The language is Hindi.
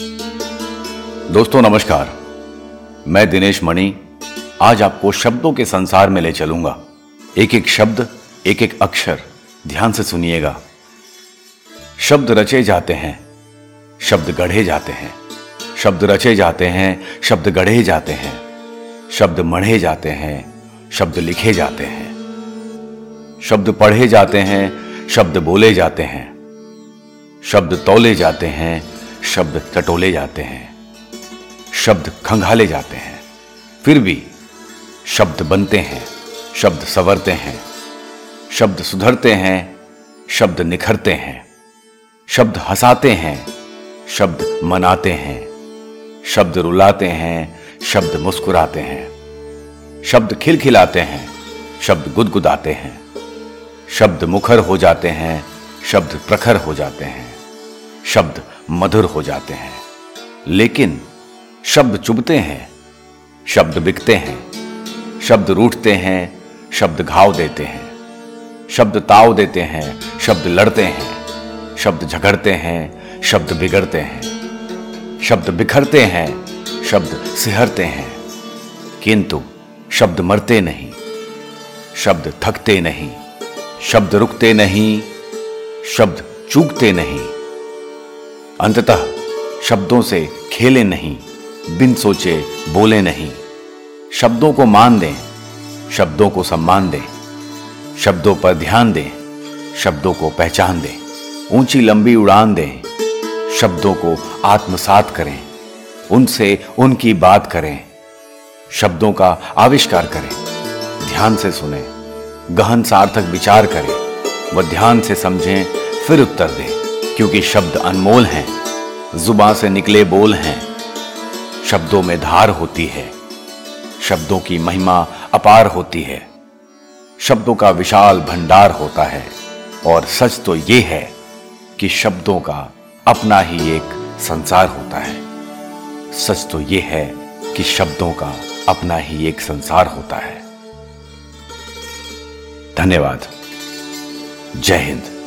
दोस्तों, नमस्कार। मैं दिनेश मणि। आज आपको शब्दों के संसार में ले चलूँगा। एक एक शब्द एक एक अक्षर। ध्यान से सुनिएगा। शब्द रचे जाते हैं, शब्द गढ़े जाते हैं। शब्द रचे जाते हैं, शब्द गढ़े जाते हैं। शब्द मढ़े जाते हैं, शब्द लिखे जाते हैं। शब्द पढ़े जाते हैं, शब्द बोले जाते हैं। शब्द तोले जाते हैं शब्द टटोले जाते हैं शब्द खंगाले जाते हैं फिर भी शब्द बनते हैं शब्द संवरते हैं शब्द सुधरते हैं शब्द निखरते हैं शब्द हंसाते हैं शब्द मनाते हैं शब्द रुलाते हैं शब्द मुस्कुराते हैं शब्द खिलखिलाते हैं शब्द गुदगुदाते हैं शब्द मुखर हो जाते हैं शब्द प्रखर हो जाते हैं शब्द मधुर हो जाते हैं। लेकिन शब्द चुभते हैं, शब्द बिकते हैं, शब्द रूठते हैं, शब्द घाव देते हैं, शब्द ताव देते हैं, शब्द लड़ते हैं, शब्द झगड़ते हैं, शब्द बिगड़ते हैं, शब्द बिखरते हैं, शब्द सिहरते हैं, किंतु शब्द मरते नहीं, शब्द थकते नहीं, शब्द रुकते नहीं, शब्द चूकते नहीं। अंततः शब्दों से खेले नहीं, बिन सोचे बोले नहीं। शब्दों को मान दें, शब्दों को सम्मान दें, शब्दों पर ध्यान दें, शब्दों को पहचान दें, ऊँची लंबी उड़ान दें, शब्दों को आत्मसात करें, उनसे उनकी बात करें, शब्दों का आविष्कार करें, ध्यान से सुने, गहन सार्थक विचार करें, व ध्यान से समझें, फिर उत्तर दें। क्योंकि शब्द अनमोल हैं जुबा से निकले बोल हैं, शब्दों में धार होती है, शब्दों की महिमा अपार होती है, शब्दों का विशाल भंडार होता है, और सच तो यह है कि शब्दों का अपना ही एक संसार होता है। सच तो यह है कि शब्दों का अपना ही एक संसार होता है। धन्यवाद। जय हिंद।